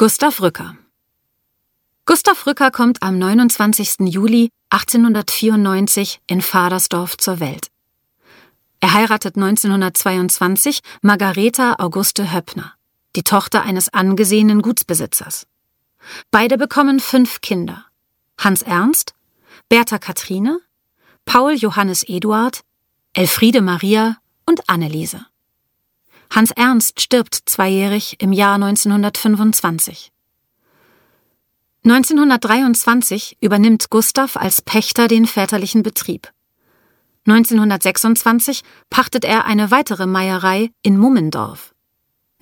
Gustav Rücker Gustav Rücker kommt am 29. Juli 1894 in Vadersdorf zur Welt. Er heiratet 1922 Margareta Auguste Höppner, die Tochter eines angesehenen Gutsbesitzers. Beide bekommen fünf Kinder. Hans Ernst, Bertha Kathrine, Paul Johannes Eduard, Elfriede Maria und Anneliese. Hans Ernst stirbt zweijährig im Jahr 1925. 1923 übernimmt Gustav als Pächter den väterlichen Betrieb. 1926 pachtet er eine weitere Meierei in Mummendorf.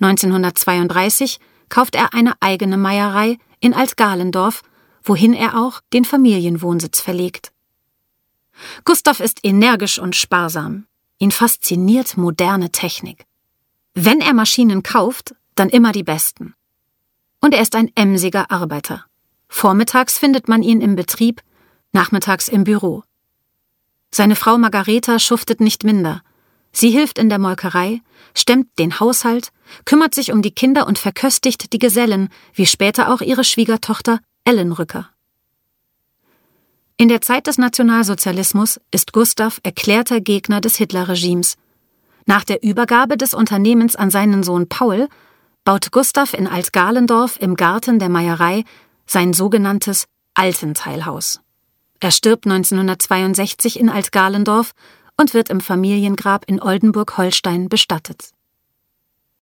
1932 kauft er eine eigene Meierei in Altgalendorf, wohin er auch den Familienwohnsitz verlegt. Gustav ist energisch und sparsam. Ihn fasziniert moderne Technik. Wenn er Maschinen kauft, dann immer die besten. Und er ist ein emsiger Arbeiter. Vormittags findet man ihn im Betrieb, nachmittags im Büro. Seine Frau Margareta schuftet nicht minder. Sie hilft in der Molkerei, stemmt den Haushalt, kümmert sich um die Kinder und verköstigt die Gesellen, wie später auch ihre Schwiegertochter Ellen Rücker. In der Zeit des Nationalsozialismus ist Gustav erklärter Gegner des Hitlerregimes – nach der Übergabe des Unternehmens an seinen Sohn Paul baut Gustav in Altgalendorf im Garten der Meierei sein sogenanntes Altenteilhaus. Er stirbt 1962 in Altgalendorf und wird im Familiengrab in Oldenburg-Holstein bestattet